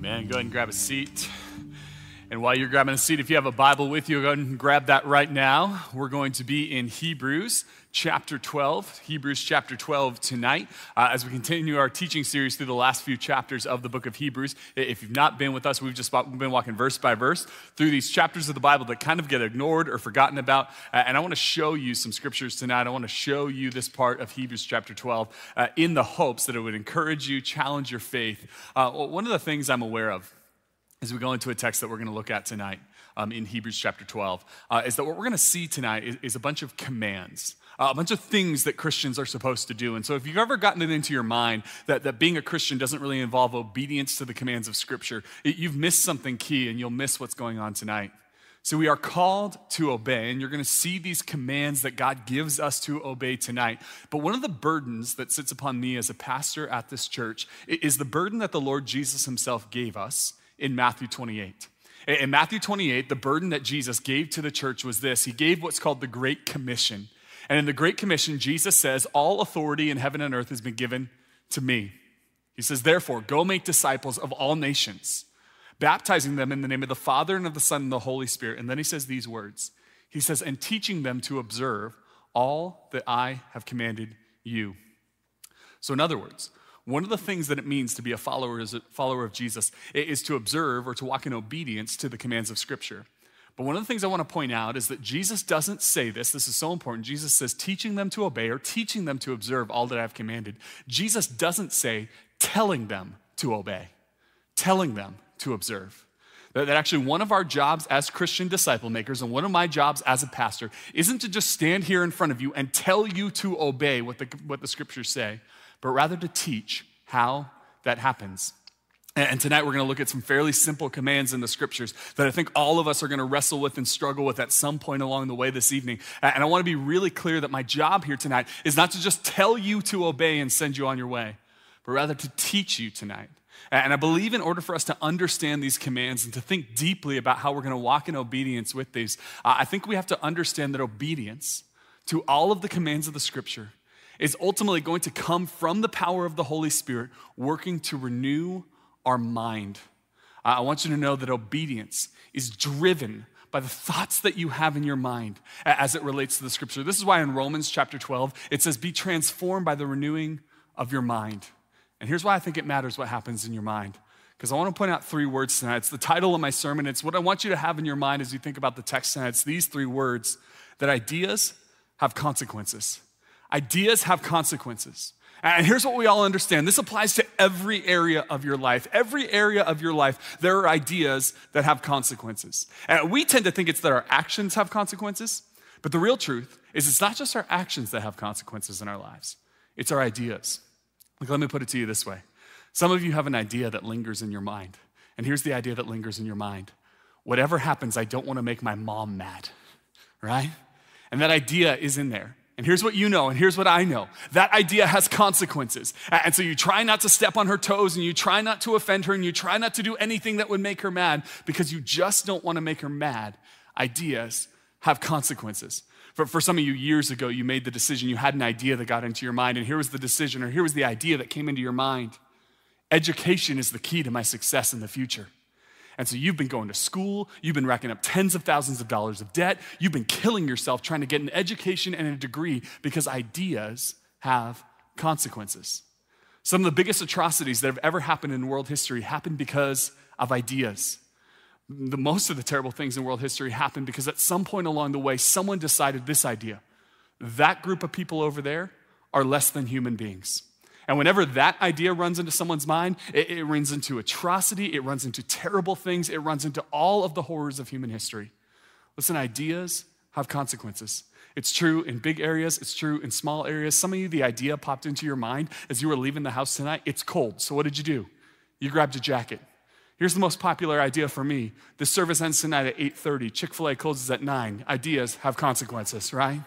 Amen. Go ahead and grab a seat. And while you're grabbing a seat, if you have a Bible with you, go and grab that right now. We're going to be in Hebrews chapter 12, Hebrews chapter 12 tonight, uh, as we continue our teaching series through the last few chapters of the book of Hebrews. If you've not been with us, we've just been walking verse by verse through these chapters of the Bible that kind of get ignored or forgotten about. Uh, and I want to show you some scriptures tonight. I want to show you this part of Hebrews chapter 12 uh, in the hopes that it would encourage you, challenge your faith. Uh, one of the things I'm aware of as we go into a text that we're going to look at tonight um, in Hebrews chapter 12, uh, is that what we're going to see tonight is, is a bunch of commands. Uh, a bunch of things that Christians are supposed to do. And so, if you've ever gotten it into your mind that, that being a Christian doesn't really involve obedience to the commands of Scripture, it, you've missed something key and you'll miss what's going on tonight. So, we are called to obey, and you're going to see these commands that God gives us to obey tonight. But one of the burdens that sits upon me as a pastor at this church is the burden that the Lord Jesus Himself gave us in Matthew 28. In Matthew 28, the burden that Jesus gave to the church was this He gave what's called the Great Commission. And in the Great Commission, Jesus says, All authority in heaven and earth has been given to me. He says, Therefore, go make disciples of all nations, baptizing them in the name of the Father and of the Son and the Holy Spirit. And then he says these words He says, And teaching them to observe all that I have commanded you. So, in other words, one of the things that it means to be a follower, as a follower of Jesus is to observe or to walk in obedience to the commands of Scripture. But one of the things I want to point out is that Jesus doesn't say this. This is so important. Jesus says, teaching them to obey or teaching them to observe all that I've commanded. Jesus doesn't say, telling them to obey, telling them to observe. That, actually, one of our jobs as Christian disciple makers, and one of my jobs as a pastor, isn't to just stand here in front of you and tell you to obey what the, what the scriptures say, but rather to teach how that happens. And tonight we're going to look at some fairly simple commands in the scriptures that I think all of us are going to wrestle with and struggle with at some point along the way this evening. And I want to be really clear that my job here tonight is not to just tell you to obey and send you on your way, but rather to teach you tonight. And I believe in order for us to understand these commands and to think deeply about how we're going to walk in obedience with these, uh, I think we have to understand that obedience to all of the commands of the scripture is ultimately going to come from the power of the Holy Spirit working to renew our mind. I want you to know that obedience is driven by the thoughts that you have in your mind as it relates to the scripture. This is why in Romans chapter 12, it says, Be transformed by the renewing of your mind. And here's why I think it matters what happens in your mind. Because I want to point out three words tonight. It's the title of my sermon. It's what I want you to have in your mind as you think about the text tonight. It's these three words that ideas have consequences. Ideas have consequences. And here's what we all understand this applies to every area of your life. Every area of your life, there are ideas that have consequences. And we tend to think it's that our actions have consequences, but the real truth is it's not just our actions that have consequences in our lives, it's our ideas. Like, let me put it to you this way some of you have an idea that lingers in your mind. And here's the idea that lingers in your mind whatever happens, I don't want to make my mom mad, right? And that idea is in there. And here's what you know, and here's what I know. That idea has consequences. And so you try not to step on her toes, and you try not to offend her, and you try not to do anything that would make her mad because you just don't want to make her mad. Ideas have consequences. For, for some of you, years ago, you made the decision, you had an idea that got into your mind, and here was the decision, or here was the idea that came into your mind. Education is the key to my success in the future. And so you've been going to school, you've been racking up tens of thousands of dollars of debt, you've been killing yourself trying to get an education and a degree because ideas have consequences. Some of the biggest atrocities that have ever happened in world history happened because of ideas. The most of the terrible things in world history happened because at some point along the way, someone decided this idea that group of people over there are less than human beings. And whenever that idea runs into someone's mind, it, it, runs into atrocity, it runs into terrible things, it runs into all of the horrors of human history. Listen, ideas have consequences. It's true in big areas, it's true in small areas. Some of you, the idea popped into your mind as you were leaving the house tonight. It's cold. So what did you do? You grabbed a jacket. Here's the most popular idea for me. The service ends tonight at 8:30. Chick-fil-A closes at 9. Ideas have consequences, right?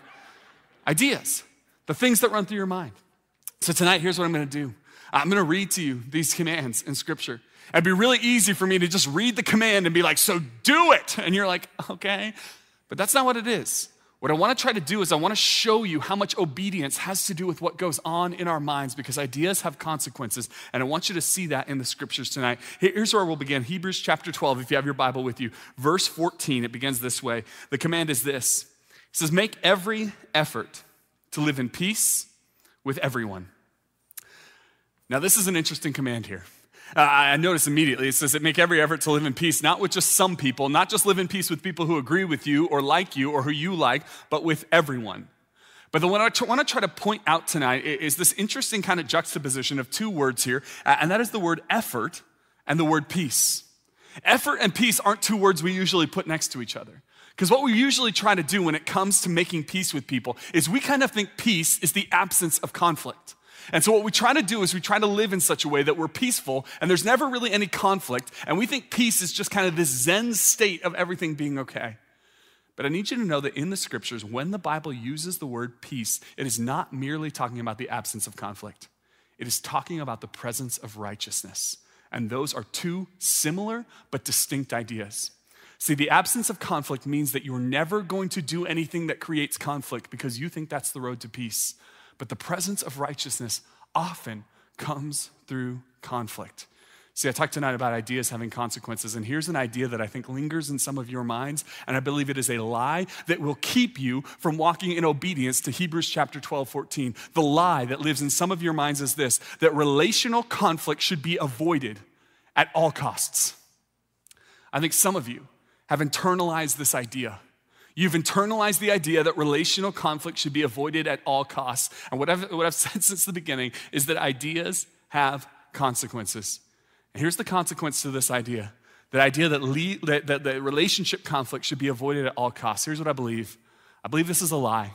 Ideas. The things that run through your mind. So tonight, here's what I'm going to do I'm going to read to you these commands in Scripture. It'd be really easy for me to just read the command and be like, so do it. And you're like, okay. But that's not what it is. What I want to try to do is, I want to show you how much obedience has to do with what goes on in our minds because ideas have consequences. And I want you to see that in the scriptures tonight. Here's where we'll begin Hebrews chapter 12, if you have your Bible with you. Verse 14, it begins this way. The command is this It says, Make every effort to live in peace with everyone. Now, this is an interesting command here. Uh, I notice immediately it says that make every effort to live in peace, not with just some people, not just live in peace with people who agree with you or like you or who you like, but with everyone. But the one I want to try to point out tonight is this interesting kind of juxtaposition of two words here, and that is the word effort and the word peace. Effort and peace aren't two words we usually put next to each other. Because what we usually try to do when it comes to making peace with people is we kind of think peace is the absence of conflict. And so, what we try to do is we try to live in such a way that we're peaceful and there's never really any conflict. And we think peace is just kind of this Zen state of everything being okay. But I need you to know that in the scriptures, when the Bible uses the word peace, it is not merely talking about the absence of conflict, it is talking about the presence of righteousness. And those are two similar but distinct ideas. See, the absence of conflict means that you're never going to do anything that creates conflict because you think that's the road to peace. But the presence of righteousness often comes through conflict. See, I talked tonight about ideas having consequences, and here's an idea that I think lingers in some of your minds, and I believe it is a lie that will keep you from walking in obedience to Hebrews chapter 12, 14. The lie that lives in some of your minds is this that relational conflict should be avoided at all costs. I think some of you have internalized this idea You've internalized the idea that relational conflict should be avoided at all costs. And what I've, what I've said since the beginning is that ideas have consequences. And here's the consequence to this idea the idea that, lead, that, that the relationship conflict should be avoided at all costs. Here's what I believe I believe this is a lie.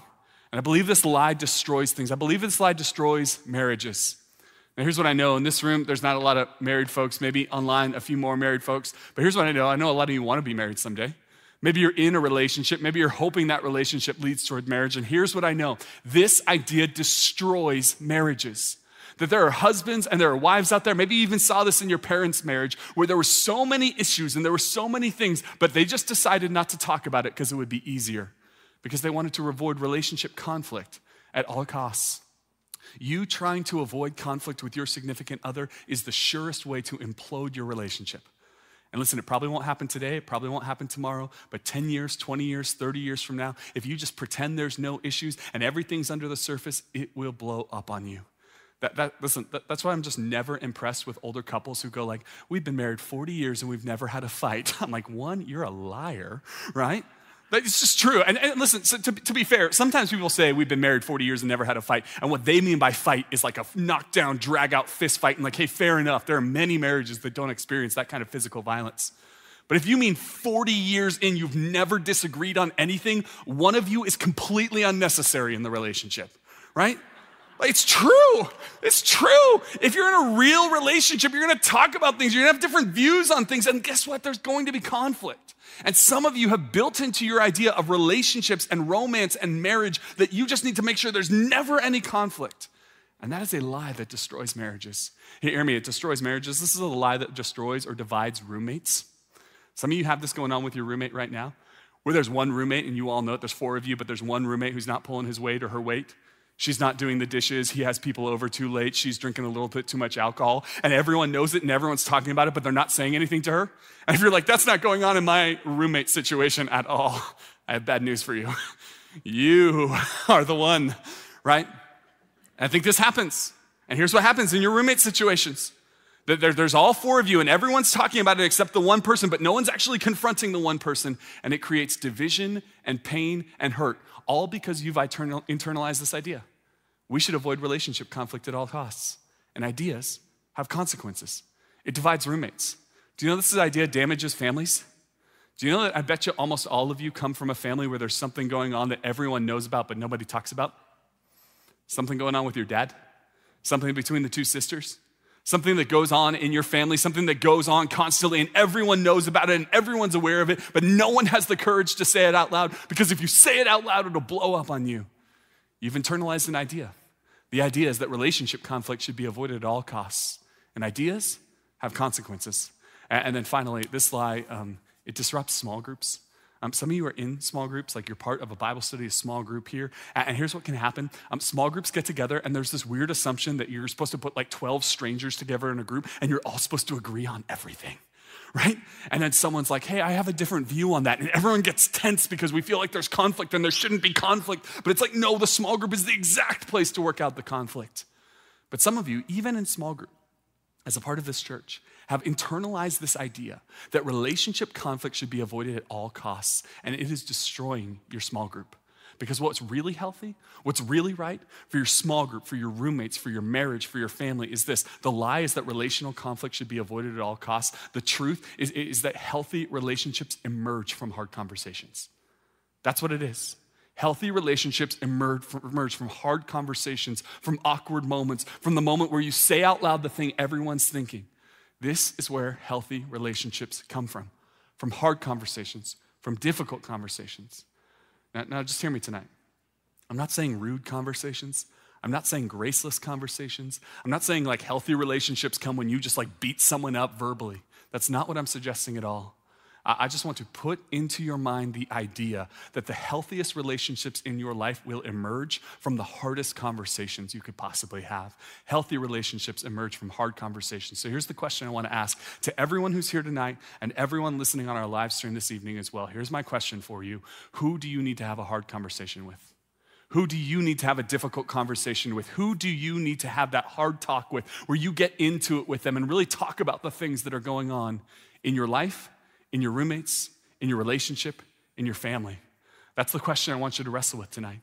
And I believe this lie destroys things. I believe this lie destroys marriages. Now, here's what I know in this room, there's not a lot of married folks, maybe online, a few more married folks. But here's what I know I know a lot of you want to be married someday. Maybe you're in a relationship. Maybe you're hoping that relationship leads toward marriage. And here's what I know this idea destroys marriages. That there are husbands and there are wives out there. Maybe you even saw this in your parents' marriage where there were so many issues and there were so many things, but they just decided not to talk about it because it would be easier, because they wanted to avoid relationship conflict at all costs. You trying to avoid conflict with your significant other is the surest way to implode your relationship. And listen, it probably won't happen today, it probably won't happen tomorrow, but 10 years, 20 years, 30 years from now, if you just pretend there's no issues and everything's under the surface, it will blow up on you. That, that, listen, that, that's why I'm just never impressed with older couples who go like, we've been married 40 years and we've never had a fight. I'm like, one, you're a liar, right? It's just true. And, and listen, so to, to, be fair, sometimes people say we've been married 40 years and never had a fight. And what they mean by fight is like a knockdown, drag out fist fight. And like, hey, fair enough. There are many marriages that don't experience that kind of physical violence. But if you mean 40 years in, you've never disagreed on anything, one of you is completely unnecessary in the relationship, right? It's true. It's true. If you're in a real relationship, you're gonna talk about things, you're gonna have different views on things, and guess what? There's going to be conflict. And some of you have built into your idea of relationships and romance and marriage that you just need to make sure there's never any conflict. And that is a lie that destroys marriages. Hey, hear me, it destroys marriages. This is a lie that destroys or divides roommates. Some of you have this going on with your roommate right now, where there's one roommate, and you all know it, there's four of you, but there's one roommate who's not pulling his weight or her weight. She's not doing the dishes. He has people over too late. She's drinking a little bit too much alcohol. And everyone knows it and everyone's talking about it, but they're not saying anything to her. And if you're like, that's not going on in my roommate situation at all, I have bad news for you. You are the one, right? And I think this happens. And here's what happens in your roommate situations. There's all four of you, and everyone's talking about it except the one person, but no one's actually confronting the one person. And it creates division and pain and hurt, all because you've internalized this idea. We should avoid relationship conflict at all costs. And ideas have consequences. It divides roommates. Do you know this idea damages families? Do you know that I bet you almost all of you come from a family where there's something going on that everyone knows about but nobody talks about? Something going on with your dad? Something between the two sisters? Something that goes on in your family, something that goes on constantly, and everyone knows about it and everyone's aware of it, but no one has the courage to say it out loud because if you say it out loud, it'll blow up on you. You've internalized an idea. The idea is that relationship conflict should be avoided at all costs, and ideas have consequences. And then finally, this lie, um, it disrupts small groups. Um, some of you are in small groups, like you're part of a Bible study, a small group here. And here's what can happen um, small groups get together, and there's this weird assumption that you're supposed to put like 12 strangers together in a group, and you're all supposed to agree on everything right? And then someone's like, hey, I have a different view on that. And everyone gets tense because we feel like there's conflict and there shouldn't be conflict. But it's like, no, the small group is the exact place to work out the conflict. But some of you, even in small group, as a part of this church, have internalized this idea that relationship conflict should be avoided at all costs, and it is destroying your small group. Because what's really healthy, what's really right for your small group, for your roommates, for your marriage, for your family is this. The lie is that relational conflict should be avoided at all costs. The truth is, is that healthy relationships emerge from hard conversations. That's what it is. Healthy relationships emerge from, emerge from hard conversations, from awkward moments, from the moment where you say out loud the thing everyone's thinking. This is where healthy relationships come from from hard conversations, from difficult conversations. Now, now, just hear me tonight. I'm not saying rude conversations. I'm not saying graceless conversations. I'm not saying like healthy relationships come when you just like beat someone up verbally. That's not what I'm suggesting at all. I just want to put into your mind the idea that the healthiest relationships in your life will emerge from the hardest conversations you could possibly have. Healthy relationships emerge from hard conversations. So here's the question I want to ask to everyone who's here tonight and everyone listening on our live stream this evening as well. Here's my question for you Who do you need to have a hard conversation with? Who do you need to have a difficult conversation with? Who do you need to have that hard talk with where you get into it with them and really talk about the things that are going on in your life in your roommates, in your relationship, in your family? That's the question I want you to wrestle with tonight.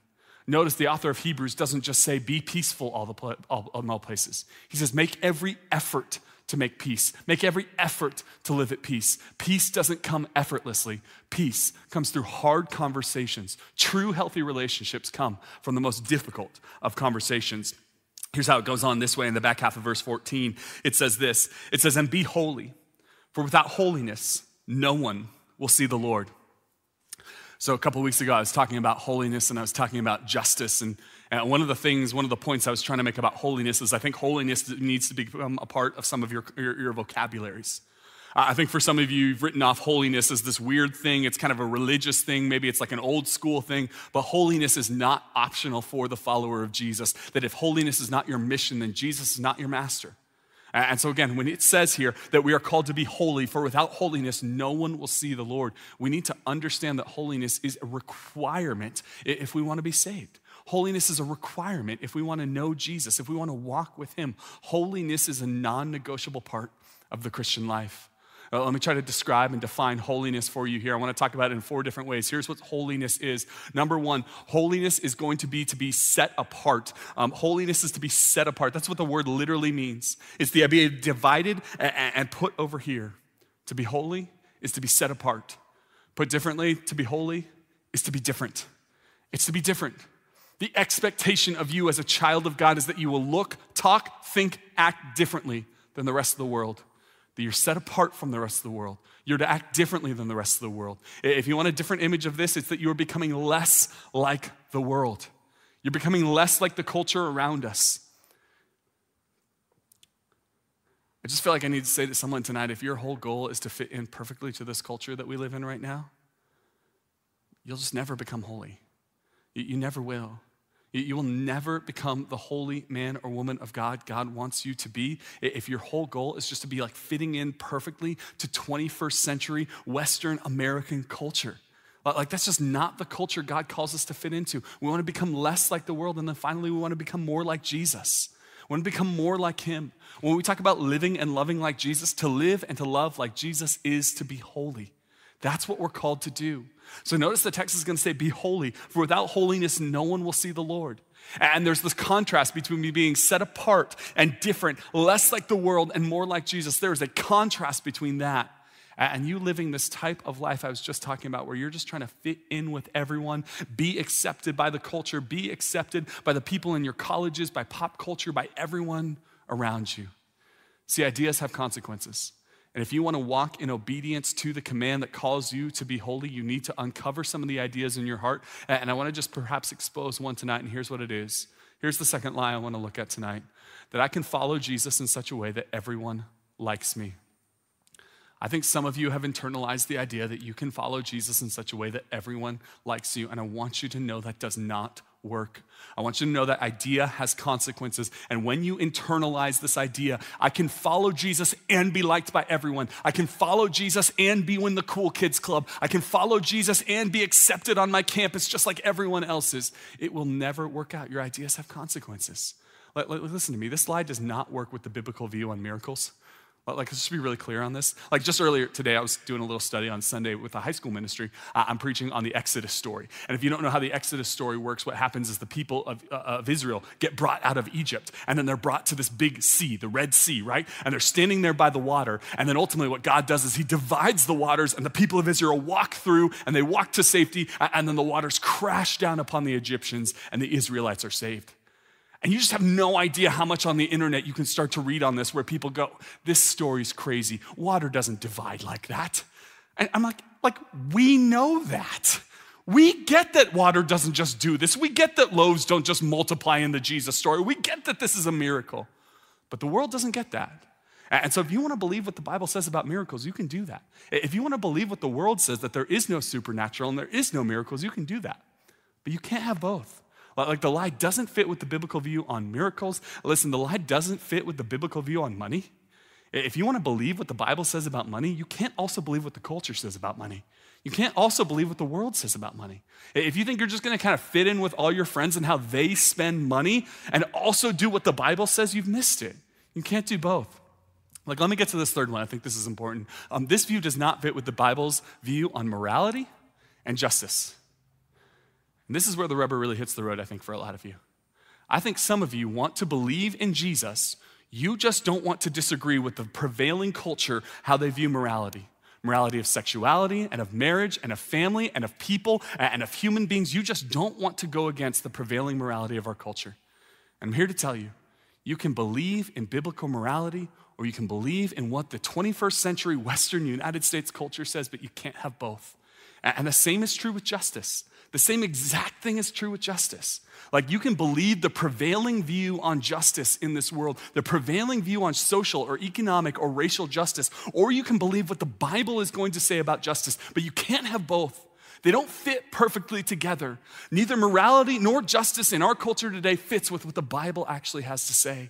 Notice the author of Hebrews doesn't just say, be peaceful all the all, in all places. He says, make every effort to make peace. Make every effort to live at peace. Peace doesn't come effortlessly. Peace comes through hard conversations. True healthy relationships come from the most difficult of conversations. Here's how it goes on this way in the back half of verse 14. It says this It says, And be holy, for without holiness, no one will see the Lord. So, a couple weeks ago, I was talking about holiness and I was talking about justice. And, and, one of the things, one of the points I was trying to make about holiness is I think holiness needs to become a part of some of your, your, your vocabularies. I think for some of you, you've written off holiness as this weird thing. It's kind of a religious thing. Maybe it's like an old school thing. But holiness is not optional for the follower of Jesus. That if holiness is not your mission, then Jesus is not your master. And so, again, when it says here that we are called to be holy, for without holiness, no one will see the Lord, we need to understand that holiness is a requirement if we want to be saved. Holiness is a requirement if we want to know Jesus, if we want to walk with Him. Holiness is a non negotiable part of the Christian life. Uh, let me try to describe and define holiness for you here. I want to talk about it in four different ways. Here's what holiness is. Number one, holiness is going to be to be set apart. Um, holiness is to be set apart. That's what the word literally means. It's the idea divided and, and put over here. To be holy is to be set apart. Put differently, to be holy is to be different. It's to be different. The expectation of you as a child of God is that you will look, talk, think, act differently than the rest of the world that you're set apart from the rest of the world. You're to act differently than the rest of the world. If you want a different image of this, it's that you are becoming less like the world. You're becoming less like the culture around us. I just feel like I need to say to someone tonight if your whole goal is to fit in perfectly to this culture that we live in right now, you'll just never become holy. You, never will. You will never become the holy man or woman of God God wants you to be if your whole goal is just to be like fitting in perfectly to 21st century Western American culture. Like, that's just not the culture God calls us to fit into. We want to become less like the world, and then finally, we want to become more like Jesus. We want to become more like Him. When we talk about living and loving like Jesus, to live and to love like Jesus is to be holy. That's what we're called to do. So notice the text is going to say, Be holy, for without holiness, no one will see the Lord. And there's this contrast between me being set apart and different, less like the world and more like Jesus. There is a contrast between that and you living this type of life I was just talking about, where you're just trying to fit in with everyone, be accepted by the culture, be accepted by the people in your colleges, by pop culture, by everyone around you. See, ideas have consequences. And if you want to walk in obedience to the command that calls you to be holy, you need to uncover some of the ideas in your heart. And I want to just perhaps expose one tonight, and here's what it is. Here's the second lie I want to look at tonight that I can follow Jesus in such a way that everyone likes me. I think some of you have internalized the idea that you can follow Jesus in such a way that everyone likes you, and I want you to know that does not work. I want you to know that idea has consequences. And when you internalize this idea, I can follow Jesus and be liked by everyone. I can follow Jesus and be in the cool kids club. I can follow Jesus and be accepted on my campus just like everyone else's. It will never work out. Your ideas have consequences. Listen to me, this slide does not work with the biblical view on miracles. Like, let's just be really clear on this. Like, just earlier today, I was doing a little study on Sunday with a high school ministry. Uh, I'm preaching on the Exodus story. And if you don't know how the Exodus story works, what happens is the people of, uh, of Israel get brought out of Egypt, and then they're brought to this big sea, the Red Sea, right? And they're standing there by the water. And then ultimately, what God does is He divides the waters, and the people of Israel walk through, and they walk to safety, and then the waters crash down upon the Egyptians, and the Israelites are saved. And you just have no idea how much on the internet you can start to read on this where people go, this story's crazy. Water doesn't divide like that. And I'm like, like, we know that. We get that water doesn't just do this. We get that loaves don't just multiply in the Jesus story. We get that this is a miracle. But the world doesn't get that. And so, if you want to believe what the Bible says about miracles, you can do that. If you want to believe what the world says, that there is no supernatural and there is no miracles, you can do that. But you can't have both. Like the lie doesn't fit with the biblical view on miracles. Listen, the lie doesn't fit with the biblical view on money. If you want to believe what the Bible says about money, you can't also believe what the culture says about money. You can't also believe what the world says about money. If you think you're just going to kind of fit in with all your friends and how they spend money and also do what the Bible says, you've missed it. You can't do both. Like, let me get to this third one. I think this is important. Um, this view does not fit with the Bible's view on morality and justice. And this is where the rubber really hits the road, I think, for a lot of you. I think some of you want to believe in Jesus, you just don't want to disagree with the prevailing culture, how they view morality. Morality of sexuality and of marriage and of family and of people and of human beings. You just don't want to go against the prevailing morality of our culture. And I'm here to tell you you can believe in biblical morality or you can believe in what the 21st century Western United States culture says, but you can't have both. And the same is true with justice. The same exact thing is true with justice. Like you can believe the prevailing view on justice in this world, the prevailing view on social or economic or racial justice, or you can believe what the Bible is going to say about justice, but you can't have both. They don't fit perfectly together. Neither morality nor justice in our culture today fits with what the Bible actually has to say.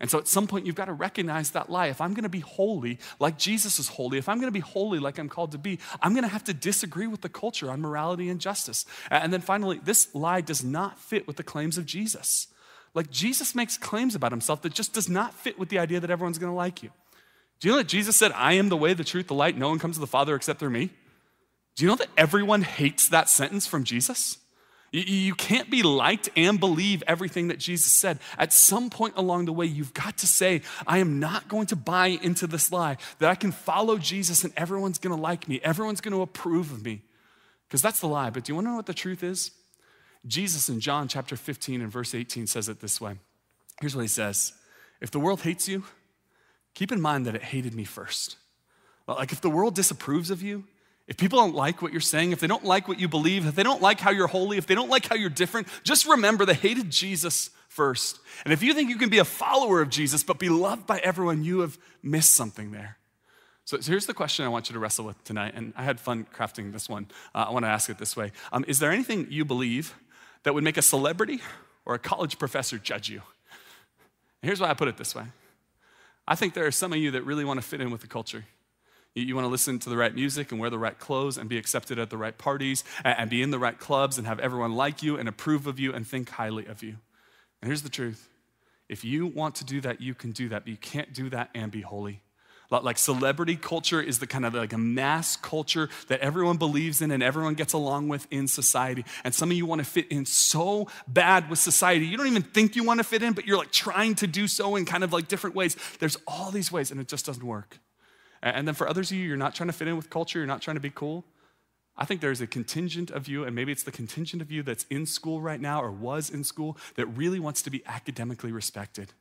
And so at some point, you've got to recognize that lie. If I'm going to be holy like Jesus is holy, if I'm going to be holy like I'm called to be, I'm going to have to disagree with the culture on morality and justice. And then finally, this lie does not fit with the claims of Jesus. Like Jesus makes claims about himself that just does not fit with the idea that everyone's going to like you. Do you know that Jesus said, I am the way, the truth, the light? No one comes to the Father except through me? Do you know that everyone hates that sentence from Jesus? You can't be liked and believe everything that Jesus said. At some point along the way, you've got to say, I am not going to buy into this lie that I can follow Jesus and everyone's going to like me, everyone's going to approve of me. Because that's the lie. But do you want to know what the truth is? Jesus in John chapter 15 and verse 18 says it this way. Here's what he says If the world hates you, keep in mind that it hated me first. Like if the world disapproves of you, if people don't like what you're saying, if they don't like what you believe, if they don't like how you're holy, if they don't like how you're different, just remember they hated Jesus first. And if you think you can be a follower of Jesus but be loved by everyone, you have missed something there. So, so here's the question I want you to wrestle with tonight. And I had fun crafting this one. Uh, I want to ask it this way um, Is there anything you believe that would make a celebrity or a college professor judge you? And here's why I put it this way I think there are some of you that really want to fit in with the culture. You, want to listen to the right music and wear the right clothes and be accepted at the right parties and, be in the right clubs and have everyone like you and approve of you and think highly of you. And here's the truth if you want to do that, you can do that, but you can't do that and be holy. Like celebrity culture is the kind of like a mass culture that everyone believes in and everyone gets along with in society. And some of you want to fit in so bad with society. You don't even think you want to fit in, but you're like trying to do so in kind of like different ways. There's all these ways, and it just doesn't work. And then for others of you, you're not trying to fit in with culture, you're not trying to be cool. I think there's a contingent of you, and maybe it's the contingent of you that's in school right now or was in school that really wants to be academically respected.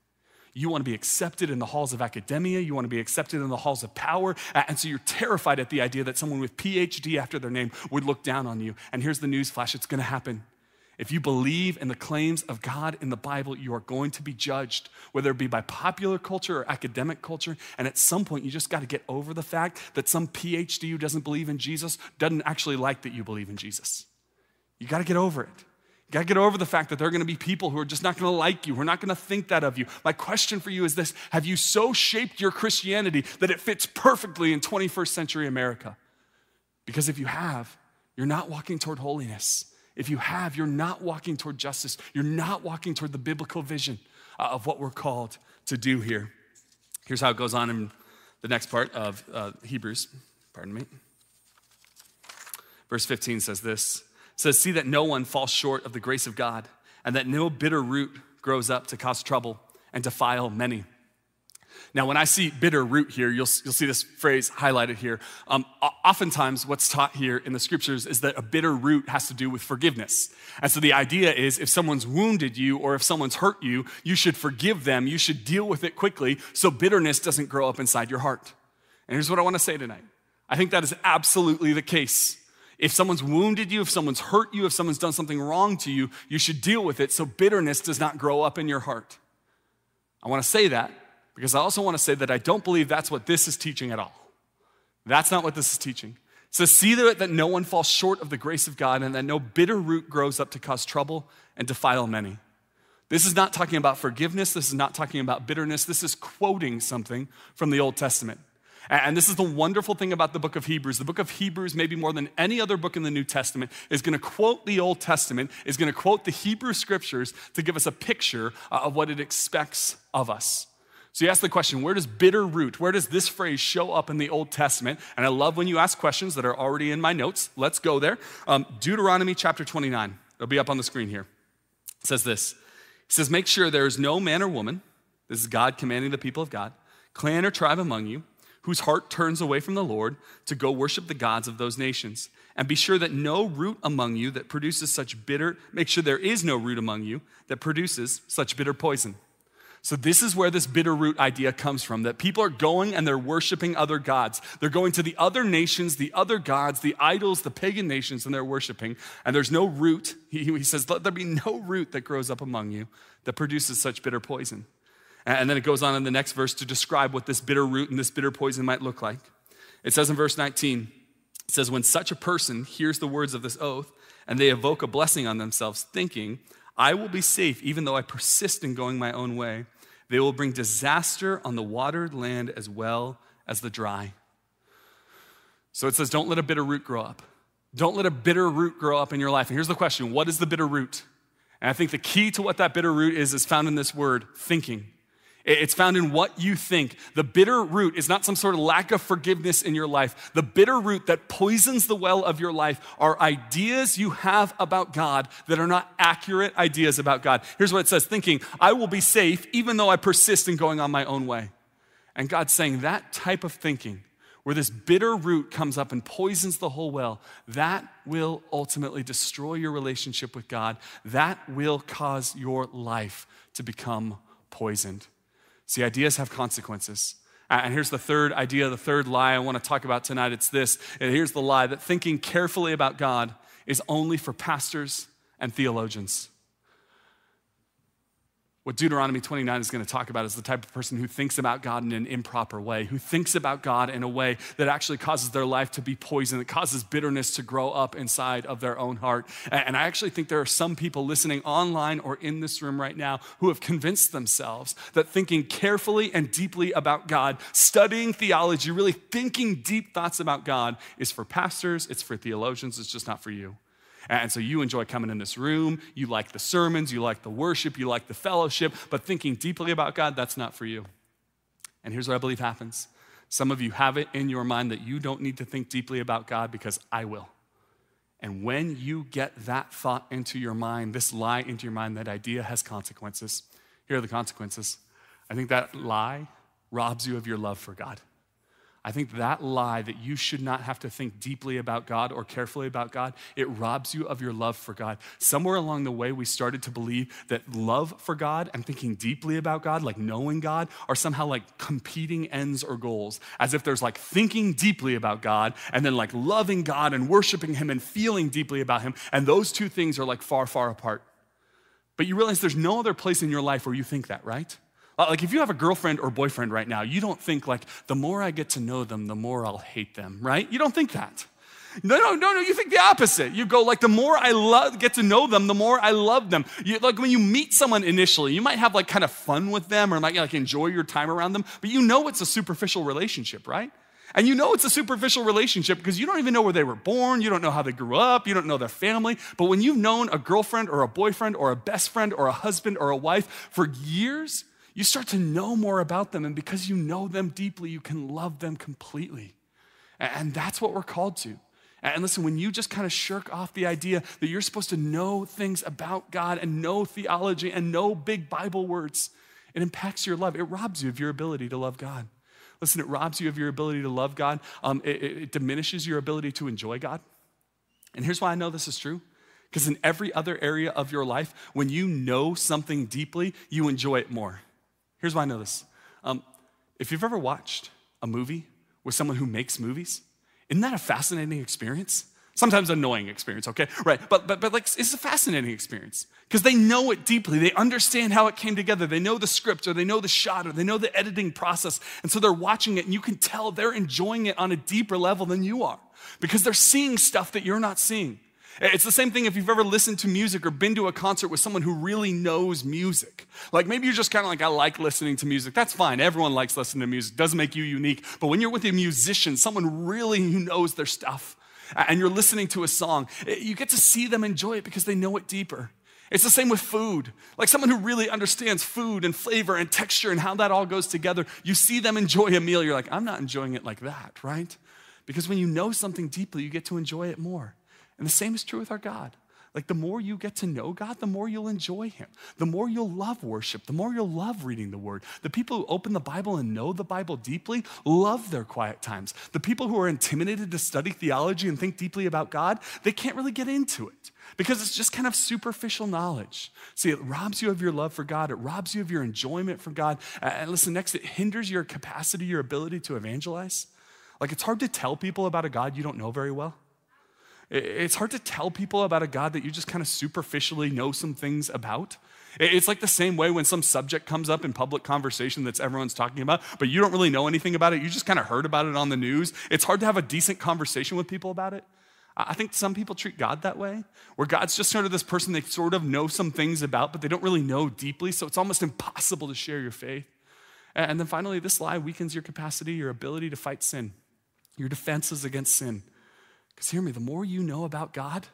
You want to be accepted in the halls of academia. You want to be accepted in the halls of power. And so you're terrified at the idea that someone with PhD after their name would look down on you. And here's the news flash it's going to happen. If you believe in the claims of God in the Bible, you are going to be judged, whether it be by popular culture or academic culture. And at some point, you just got to get over the fact that some PhD who doesn't believe in Jesus doesn't actually like that you believe in Jesus. You got to get over it. You got to get over the fact that there are going to be people who are just not going to like you, who are not going to think that of you. My question for you is this Have you so shaped your Christianity that it fits perfectly in 21st century America? Because if you have, you're not walking toward holiness. If you have, you're not walking toward justice. You're not walking toward the biblical vision uh, of what we're called to do here. Here's how it goes on in the next part of uh, Hebrews. Pardon me. Verse 15 says this says, See that no one falls short of the grace of God, and that no bitter root grows up to cause trouble and defile many. Now, when I see bitter root here, you'll, you'll see this phrase highlighted here. Um, oftentimes, what's taught here in the scriptures is that a bitter root has to do with forgiveness. And so the idea is if someone's wounded you or if someone's hurt you, you should forgive them, you should deal with it quickly so bitterness doesn't grow up inside your heart. And here's what I want to say tonight I think that is absolutely the case. If someone's wounded you, if someone's hurt you, if someone's done something wrong to you, you should deal with it so bitterness does not grow up in your heart. I want to say that because I also want to say that I don't believe that's what this is teaching at all. That's not what this is teaching. So see to it that no one falls short of the grace of God and that no bitter root grows up to cause trouble and defile many. This is not talking about forgiveness. This is not talking about bitterness. This is quoting something from the Old Testament. And this is the wonderful thing about the book of Hebrews. The book of Hebrews, maybe more than any other book in the New Testament, is going to quote the Old Testament, is going to quote the Hebrew scriptures to give us a picture uh, of what it expects of us. So you ask the question, where does bitter root, where does this phrase show up in the Old Testament? And I love when you ask questions that are already in my notes. Let's go there. Um, Deuteronomy chapter 29. It'll be up on the screen here. It says this. It says, Make sure there is no man or woman, this is God commanding the people of God, clan or tribe among you, whose heart turns away from the Lord to go worship the gods of those nations. And be sure that no root among you that produces such bitter, make sure there is no root among you that produces such bitter poison. So, this is where this bitter root idea comes from that people are going and they're worshiping other gods. They're going to the other nations, the other gods, the idols, the pagan nations, and they're worshiping. And there's no root. He, he says, Let there be no root that grows up among you that produces such bitter poison. And then it goes on in the next verse to describe what this bitter root and this bitter poison might look like. It says in verse 19, it says, When such a person hears the words of this oath and they evoke a blessing on themselves, thinking, I will be safe even though I persist in going my own way. They will bring disaster on the watered land as well as the dry. So it says, don't let a bitter root grow up. Don't let a bitter root grow up in your life. And here's the question what is the bitter root? And I think the key to what that bitter root is is found in this word thinking. It's found in what you think. The bitter root is not some sort of lack of forgiveness in your life. The bitter root that poisons the well of your life are ideas you have about God that are not accurate ideas about God. Here's what it says thinking, I will be safe even though I persist in going on my own way. And God's saying that type of thinking, where this bitter root comes up and poisons the whole well, that will ultimately destroy your relationship with God. That will cause your life to become poisoned. See, ideas have consequences. And here's the third idea, the third lie I want to talk about tonight. It's this. And here's the lie that thinking carefully about God is only for pastors and theologians. What Deuteronomy 29 is going to talk about is the type of person who thinks about God in an improper way, who thinks about God in a way that actually causes their life to be poisoned, that causes bitterness to grow up inside of their own heart. And I actually think there are some people listening online or in this room right now who have convinced themselves that thinking carefully and deeply about God, studying theology, really thinking deep thoughts about God is for pastors, it's for theologians, it's just not for you. And so you enjoy coming in this room, you like the sermons, you like the worship, you like the fellowship, but thinking deeply about God, that's not for you. And here's what I believe happens some of you have it in your mind that you don't need to think deeply about God because I will. And when you get that thought into your mind, this lie into your mind, that idea has consequences. Here are the consequences. I think that lie robs you of your love for God. I think that lie that you should not have to think deeply about God or carefully about God, it robs you of your love for God. Somewhere along the way, we started to believe that love for God and thinking deeply about God, like knowing God, are somehow like competing ends or goals. As if there's like thinking deeply about God and then like loving God and worshiping Him and feeling deeply about Him. And those two things are like far, far apart. But you realize there's no other place in your life where you think that, right? Uh, like if you have a girlfriend or boyfriend right now, you don't think like the more I get to know them, the more I'll hate them, right? You don't think that. No, no, no, no. You think the opposite. You go like the more I get to know them, the more I love them. You, like when you meet someone initially, you might have like kind of fun with them or might like enjoy your time around them, but you know it's a superficial relationship, right? And you know it's a superficial relationship because you don't even know where they were born, you don't know how they grew up, you don't know their family. But when you've known a girlfriend or a boyfriend or a best friend or a husband or a wife for years, you start to know more about them. And because you know them deeply, you can love them completely. And that's what we're called to. And listen, when you just kind of shirk off the idea that you're supposed to know things about God and know theology and know big Bible words, it impacts your love. It robs you of your ability to love God. Listen, it robs you of your ability to love God. Um, it, it diminishes your ability to enjoy God. And here's why I know this is true. Because in every other area of your life, when you know something deeply, you enjoy it more. Here's why I know this. Um, if you've ever watched a movie with someone who makes movies, isn't that a fascinating experience? Sometimes annoying experience, okay? Right, but but but like it's a fascinating experience because they know it deeply. They understand how it came together. They know the script or they know the shot or they know the editing process. And so they're watching it and you can tell they're enjoying it on a deeper level than you are because they're seeing stuff that you're not seeing. It's the same thing if you've ever listened to music or been to a concert with someone who really knows music. Like maybe you're just kind of like, I like listening to music. That's fine. Everyone likes listening to music. Doesn't make you unique. But when you're with a musician, someone really who knows their stuff, and you're listening to a song, eh, you get to see them enjoy it because they know it deeper. It's the same with food. Like someone who really understands food and flavor and texture and how that all goes together, you see them enjoy a meal. You're like, I'm not enjoying it like that, right? Because when you know something deeply, you get to enjoy it more. And the same is true with our God. Like the more you get to know God, the more you'll enjoy Him. The more you'll love worship, the more you'll love reading the Word. The people who open the Bible and know the Bible deeply love their quiet times. The people who are intimidated to study theology and think deeply about God, they can't really get into it because it's just kind of superficial knowledge. See, it robs you of your love for God, it robs you of your enjoyment for God. And listen, next, it hinders your capacity, your ability to evangelize. Like it's hard to tell people about a God you don't know very well. It's hard to tell people about a God that you just kind of superficially know some things about. It's like the same way when some subject comes up in public conversation that's everyone's talking about, but you don't really know anything about it. You just kind of heard about it on the news. It's hard to have a decent conversation with people about it. I think some people treat God that way, where God's just sort of this person they sort of know some things about, but they don't really know deeply, so it's almost impossible to share your faith. And then finally, this lie weakens your capacity, your ability to fight sin, your defenses against sin. Because hear me, the more you know about God,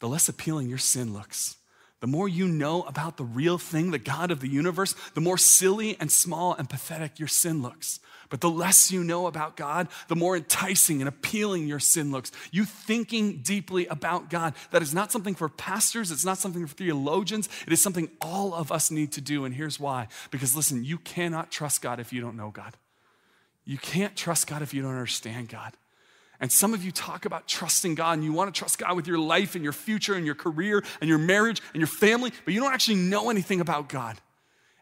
the less appealing your sin looks. The more you know about the real thing, the God of the universe, the more silly and small and pathetic your sin looks. But the less you know about God, the more enticing and appealing your sin looks. You thinking deeply about God, that is not something for pastors, it's not something for theologians, it is something all of us need to do. And here's why because listen, you cannot trust God if you don't know God. You can't trust God if you don't understand God. And some of you talk about trusting God and you want to trust God with your life and your future and your career and your marriage and your family, but you don't actually know anything about God.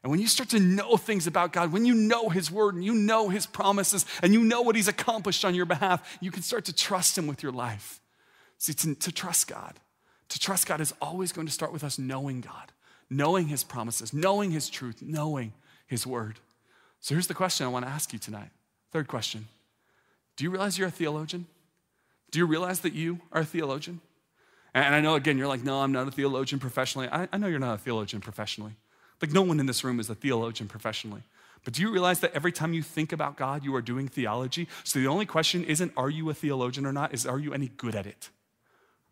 And when you start to know things about God, when you know His word and you know His promises and you know what He's accomplished on your behalf, you can start to trust Him with your life. See, to, to trust God, to trust God is always going to start with us knowing God, knowing His promises, knowing His truth, knowing His word. So here's the question I want to ask you tonight. Third question do you realize you're a theologian? Do you realize that you are a theologian? And I know, again, you're like, no, I'm not a theologian professionally. I, I know you're not a theologian professionally. Like, no one in this room is a theologian professionally. But do you realize that every time you think about God, you are doing theology? So the only question isn't, are you a theologian or not? Is, are you any good at it?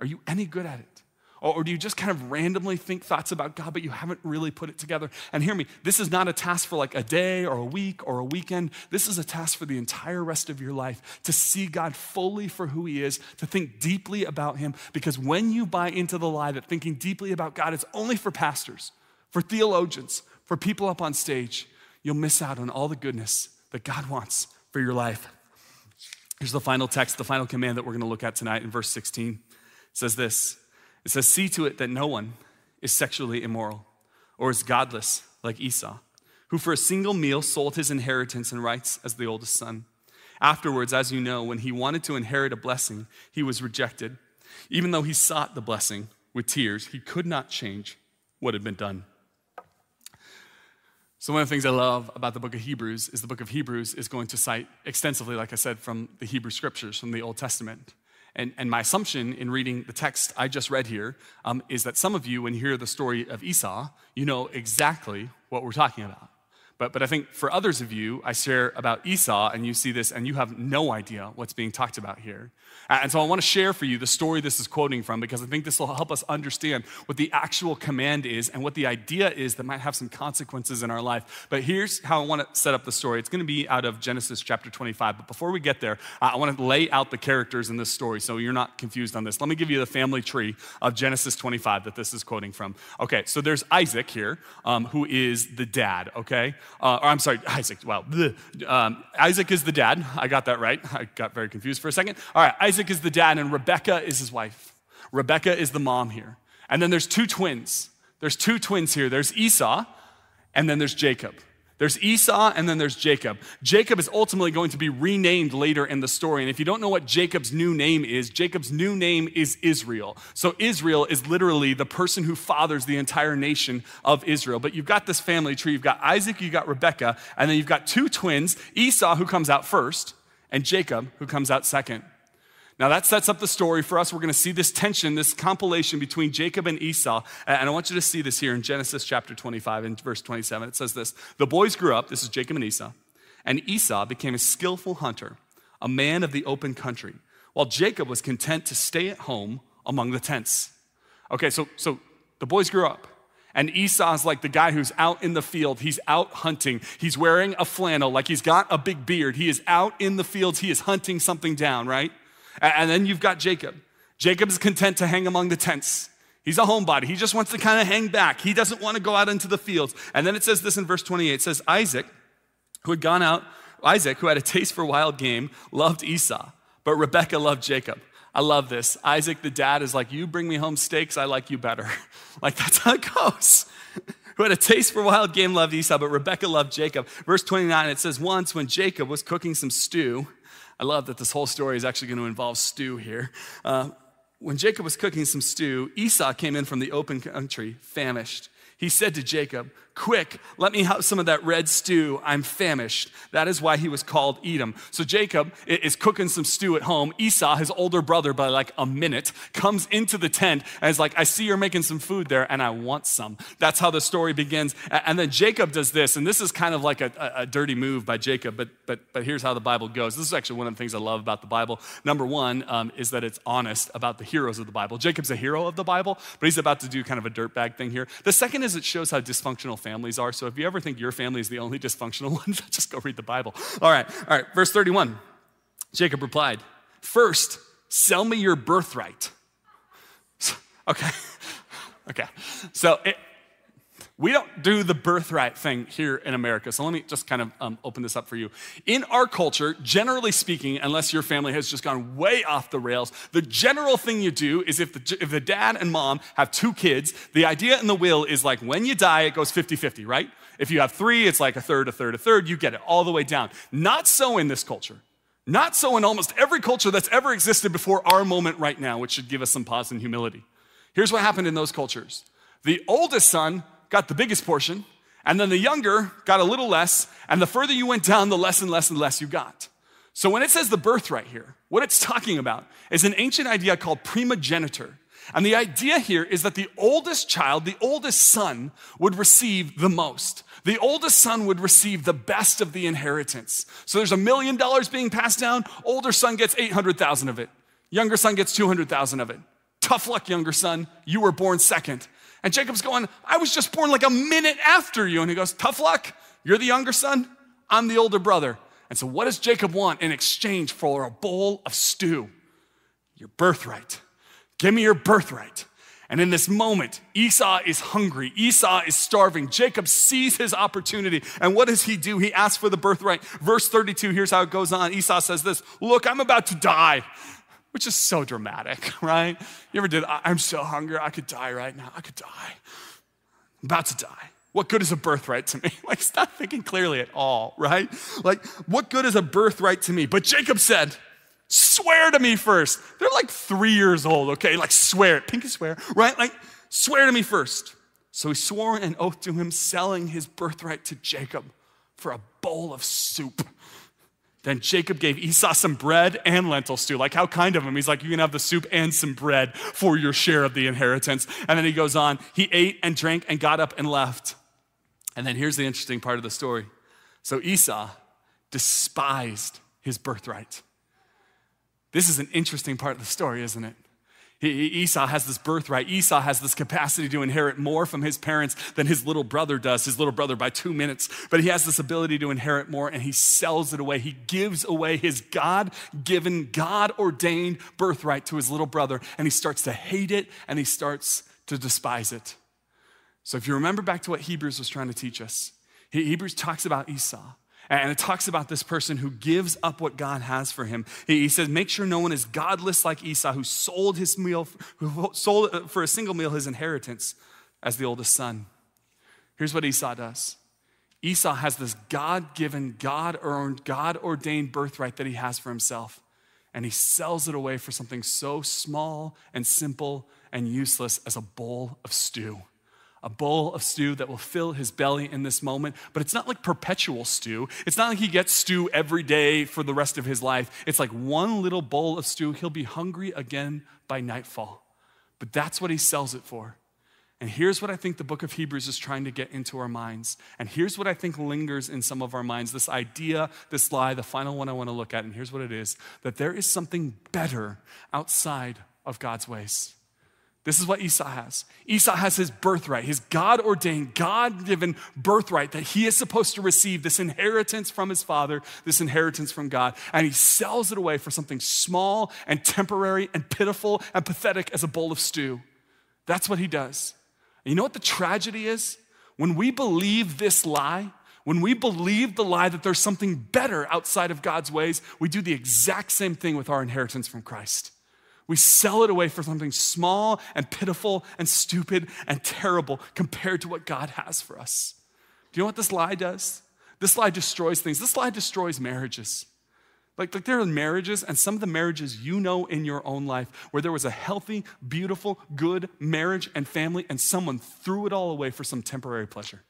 Are you any good at it? Or, do you just kind of randomly think thoughts about God, but you haven't really put it together? And hear me, this is not a task for like a day or a week or a weekend. This is a task for the entire rest of your life to see God fully for who He is, to think deeply about Him. Because when you buy into the lie that thinking deeply about God is only for pastors, for theologians, for people up on stage, you'll miss out on all the goodness that God wants for your life. Here's the final text, the final command that we're going to look at tonight in verse 16. It says this It says, See to it that no one is sexually immoral or is godless like Esau, who for a single meal sold his inheritance and rights as the oldest son. Afterwards, as you know, when he wanted to inherit a blessing, he was rejected. Even though he sought the blessing with tears, he could not change what had been done. So, one of the things I love about the book of Hebrews is the book of Hebrews is going to cite extensively, like I said, from the Hebrew scriptures, from the Old Testament. And, and my assumption in reading the text I just read here um, is that some of you, when you hear the story of Esau, you know exactly what we're talking about. But, but I think for others of you, I share about Esau and you see this and you have no idea what's being talked about here. And so I want to share for you the story this is quoting from because I think this will help us understand what the actual command is and what the idea is that might have some consequences in our life. But here's how I want to set up the story. It's going to be out of Genesis chapter 25. But before we get there, I want to lay out the characters in this story so you're not confused on this. Let me give you the family tree of Genesis 25 that this is quoting from. Okay, so there's Isaac here, um, who is the dad, okay? Uh, or I'm sorry, Isaac, wow. Um, Isaac is the dad. I got that right. I got very confused for a second. All right, Isaac Isaac is the dad, and Rebecca is his wife. Rebecca is the mom here. And then there's two twins. There's two twins here. There's Esau, and then there's Jacob. There's Esau and then there's Jacob. Jacob is ultimately going to be renamed later in the story. And if you don't know what Jacob's new name is, Jacob's new name is Israel. So Israel is literally the person who fathers the entire nation of Israel. But you've got this family tree. You've got Isaac, you've got Rebecca, and then you've got two twins Esau, who comes out first, and Jacob, who comes out second. Now, that sets up the story for us. We're going to see this tension, this compilation between Jacob and Esau. And I want you to see this here in Genesis chapter 25 and verse 27. It says this The boys grew up, this is Jacob and Esau, and Esau became a skillful hunter, a man of the open country, while Jacob was content to stay at home among the tents. Okay, so, so the boys grew up. And Esau's like the guy who's out in the field. He's out hunting. He's wearing a flannel, like he's got a big beard. He is out in the fields. He is hunting something down, right? And then you've got Jacob. Jacob is content to hang among the tents. He's a homebody. He just wants to kind of hang back. He doesn't want to go out into the fields. And then it says this in verse 28. It says, Isaac, who had gone out, Isaac, who had a taste for wild game, loved Esau, but Rebekah loved Jacob. I love this. Isaac, the dad, is like, You bring me home steaks, I like you better. like, that's how it goes. who had a taste for wild game loved Esau, but Rebekah loved Jacob. Verse 29, it says, Once when Jacob was cooking some stew, I love that this whole story is actually going to involve stew here. Uh, when Jacob was cooking some stew, Esau came in from the open country, famished. He said to Jacob, Quick, let me have some of that red stew. I'm famished. That is why he was called Edom. So Jacob is cooking some stew at home. Esau, his older brother, by like a minute, comes into the tent and is like, I see you're making some food there and I want some. That's how the story begins. And then Jacob does this, and this is kind of like a, a dirty move by Jacob, but, but, but here's how the Bible goes. This is actually one of the things I love about the Bible. Number one um, is that it's honest about the heroes of the Bible. Jacob's a hero of the Bible, but he's about to do kind of a dirtbag thing here. The second is it shows how dysfunctional families are. So if you ever think your family is the only dysfunctional one, just go read the Bible. All right, all right, verse 31. Jacob replied, First, sell me your birthright. Okay, okay. So it, we don't do the birthright thing here in America. So let me just kind of um, open this up for you. In our culture, generally speaking, unless your family has just gone way off the rails, the general thing you do is if the, if the dad and mom have two kids, the idea in the will is like when you die, it goes 50 50, right? If you have three, it's like a third, a third, a third. You get it all the way down. Not so in this culture. Not so in almost every culture that's ever existed before our moment right now, which should give us some pause and humility. Here's what happened in those cultures the oldest son got the biggest portion, and then the younger got a little less, and the further you went down, the less and less and less you got. So when it says the birthright here, what it's talking about is an ancient idea called primogeniture. And the idea here is that the oldest child, the oldest son, would receive the most. The oldest son would receive the best of the inheritance. So there's a million dollars being passed down, older son gets 800,000 of it. Younger son gets 200,000 of it. Tough luck, younger son. You were born second. And Jacob's going, I was just born like a minute after you. And he goes, Tough luck. You're the younger son. I'm the older brother. And so, what does Jacob want in exchange for a bowl of stew? Your birthright. Give me your birthright. And in this moment, Esau is hungry. Esau is starving. Jacob sees his opportunity. And what does he do? He asks for the birthright. Verse 32, here's how it goes on. Esau says this Look, I'm about to die, which is so dramatic, right? You ever did, I'm so hungry, I could die right now. I could die. I'm about to die. What good is a birthright to me? Like, he's not thinking clearly at all, right? Like, what good is a birthright to me? But Jacob said, Swear to me first. They're like three years old, okay? Like, swear. Pinky swear, right? Like, swear to me first. So he swore an oath to him, selling his birthright to Jacob for a bowl of soup. Then Jacob gave Esau some bread and lentil stew. Like, how kind of him. He's like, You can have the soup and some bread for your share of the inheritance. And then he goes on. He ate and drank and got up and left. And then here's the interesting part of the story. So Esau despised his birthright. This is an interesting part of the story, isn't it? Esau has this birthright. Esau has this capacity to inherit more from his parents than his little brother does, his little brother by two minutes. But he has this ability to inherit more and he sells it away. He gives away his God given, God ordained birthright to his little brother and he starts to hate it and he starts to despise it. So if you remember back to what Hebrews was trying to teach us, Hebrews talks about Esau. And it talks about this person who gives up what God has for him. He says, make sure no one is godless like Esau, who sold his meal, who sold for a single meal his inheritance as the oldest son. Here's what Esau does. Esau has this God given, God earned, God ordained birthright that he has for himself. And he sells it away for something so small and simple and useless as a bowl of stew a bowl of stew that will fill his belly in this moment. But it's not like perpetual stew. It's not like he gets stew every day for the rest of his life. It's like one little bowl of stew. He'll be hungry again by nightfall. But that's what he sells it for. And here's what I think the book of Hebrews is trying to get into our minds. And here's what I think lingers in some of our minds this idea, this lie, the final one I want to look at. And here's what it is that there is something better outside of God's ways. This is what Esau has. Esau has his birthright, his God ordained, God given birthright that he is supposed to receive this inheritance from his father, this inheritance from God. And he sells it away for something small and temporary and pitiful and pathetic as a bowl of stew. That's what he does. And you know what the tragedy is? When we believe this lie, when we believe the lie that there's something better outside of God's ways, we do the exact same thing with our inheritance from Christ. We sell it away for something small and pitiful and stupid and terrible compared to what God has for us. Do you know what this lie does? This lie destroys things. This lie destroys marriages. Like, like there are marriages, and some of the marriages you know in your own life where there was a healthy, beautiful, good marriage and family, and someone threw it all away for some temporary pleasure.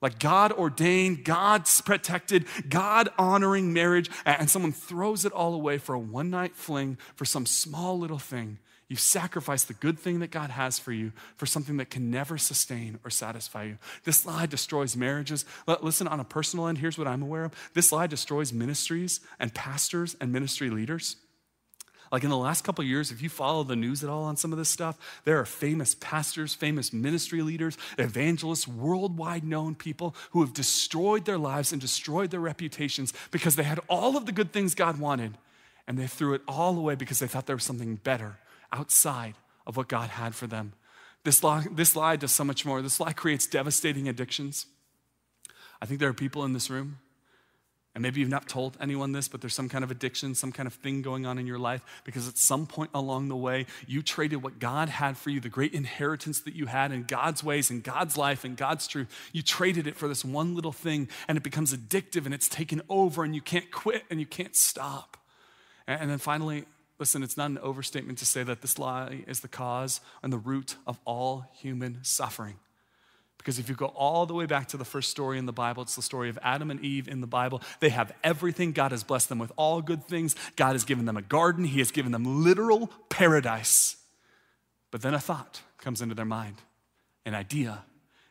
Like God ordained, God's protected, God honoring marriage, and someone throws it all away for a one night fling for some small little thing. You sacrifice the good thing that God has for you for something that can never sustain or satisfy you. This lie destroys marriages. Listen, on a personal end, here's what I'm aware of this lie destroys ministries and pastors and ministry leaders. Like in the last couple years, if you follow the news at all on some of this stuff, there are famous pastors, famous ministry leaders, evangelists, worldwide known people who have destroyed their lives and destroyed their reputations because they had all of the good things God wanted and they threw it all away because they thought there was something better outside of what God had for them. This lie, this lie does so much more. This lie creates devastating addictions. I think there are people in this room and maybe you've not told anyone this, but there's some kind of addiction, some kind of thing going on in your life because at some point along the way, you traded what God had for you, the great inheritance that you had in God's ways, in God's life, in God's truth. You traded it for this one little thing, and it becomes addictive and it's taken over, and you can't quit and you can't stop. And then finally, listen, it's not an overstatement to say that this lie is the cause and the root of all human suffering. Because if you go all the way back to the first story in the Bible, it's the story of Adam and Eve in the Bible. They have everything. God has blessed them with all good things. God has given them a garden, He has given them literal paradise. But then a thought comes into their mind, an idea.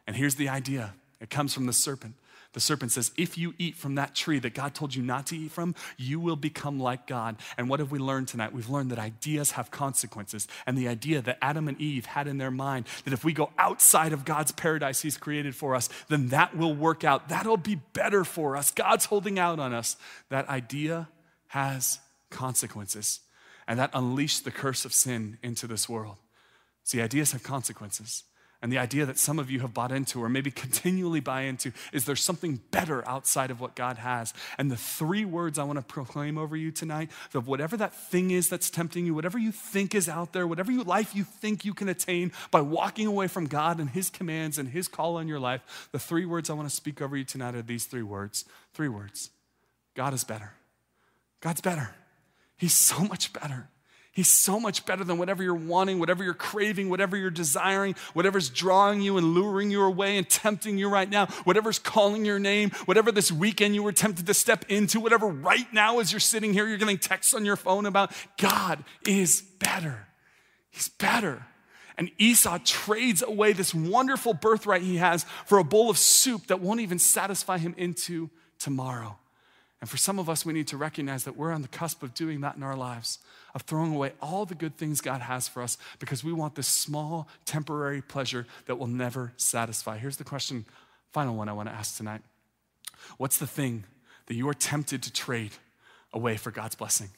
And here's the idea it comes from the serpent. The serpent says, If you eat from that tree that God told you not to eat from, you will become like God. And what have we learned tonight? We've learned that ideas have consequences. And the idea that Adam and Eve had in their mind that if we go outside of God's paradise He's created for us, then that will work out. That'll be better for us. God's holding out on us. That idea has consequences. And that unleashed the curse of sin into this world. See, ideas have consequences. And the idea that some of you have bought into, or maybe continually buy into, is there's something better outside of what God has. And the three words I want to proclaim over you tonight of whatever that thing is that's tempting you, whatever you think is out there, whatever you, life you think you can attain by walking away from God and His commands and His call on your life, the three words I want to speak over you tonight are these three words. Three words God is better. God's better. He's so much better. He's so much better than whatever you're wanting, whatever you're craving, whatever you're desiring, whatever's drawing you and luring you away and tempting you right now, whatever's calling your name, whatever this weekend you were tempted to step into, whatever right now as you're sitting here, you're getting texts on your phone about. God is better. He's better. And Esau trades away this wonderful birthright he has for a bowl of soup that won't even satisfy him into tomorrow. And for some of us, we need to recognize that we're on the cusp of doing that in our lives, of throwing away all the good things God has for us because we want this small, temporary pleasure that will never satisfy. Here's the question, final one I want to ask tonight What's the thing that you are tempted to trade away for God's blessing?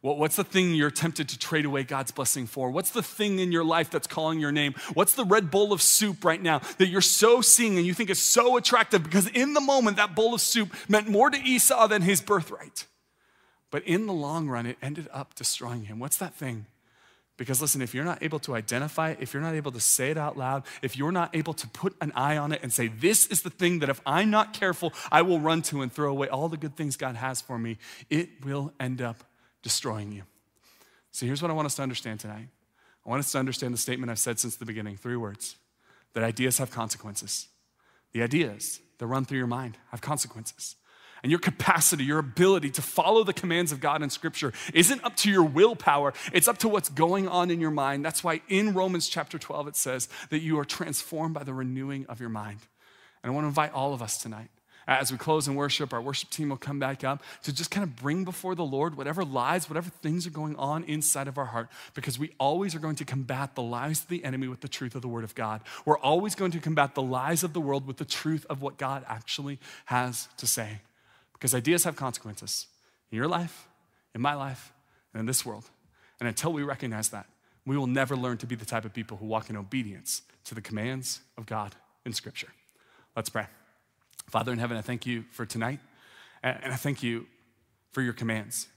What's the thing you're tempted to trade away God's blessing for? What's the thing in your life that's calling your name? What's the red bowl of soup right now that you're so seeing and you think is so attractive because in the moment that bowl of soup meant more to Esau than his birthright? But in the long run, it ended up destroying him. What's that thing? Because listen, if you're not able to identify it, if you're not able to say it out loud, if you're not able to put an eye on it and say, This is the thing that if I'm not careful, I will run to and throw away all the good things God has for me, it will end up destroying you. So here's what I want us to understand tonight. I want us to understand the statement I've said since the beginning three words that ideas have consequences. The ideas that run through your mind have consequences. And your capacity, your ability to follow the commands of God in Scripture isn't up to your willpower, it's up to what's going on in your mind. That's why in Romans chapter 12 it says that you are transformed by the renewing of your mind. And I want to invite all of us tonight as we close in worship, our worship team will come back up to just kind of bring before the Lord whatever lies, whatever things are going on inside of our heart, because we always are going to combat the lies of the enemy with the truth of the Word of God. We're always going to combat the lies of the world with the truth of what God actually has to say. Because ideas have consequences in your life, in my life, and in this world. And until we recognize that, we will never learn to be the type of people who walk in obedience to the commands of God in Scripture. Let's pray. Father in heaven, I thank you for tonight, and I thank you for your commands.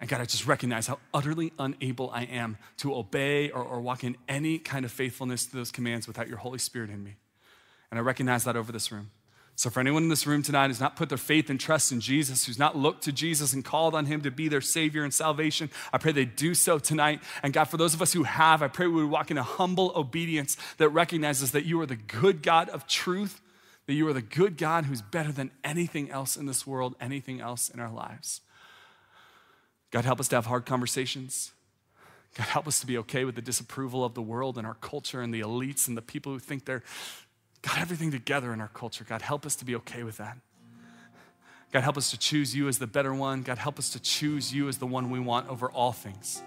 And God, I just recognize how utterly unable I am to obey or, or, walk in any kind of faithfulness to those commands without your Holy Spirit in me. And I recognize that over this room. So, for anyone in this room tonight who's not put their faith and trust in Jesus, who's not looked to Jesus and called on him to be their Savior and salvation, I pray they do so tonight. And God, for those of us who have, I pray we would walk in a humble obedience that recognizes that you are the good God of truth that you are the good God who's better than anything else in this world, anything else in our lives. God, help us to have hard conversations. God, help us to be okay with the disapproval of the world and our culture and the elites and the people who think they're got everything together in our culture. God, help us to be okay with that. God, help us to choose you as the better one. God, help us to choose you as the one we want over all things.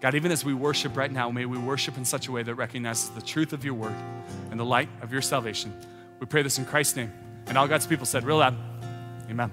God, even as we worship right now, may we worship in such a way that recognizes the truth of your word and the light of your salvation. We pray this in Christ's name. And all God's people said, real loud, Amen.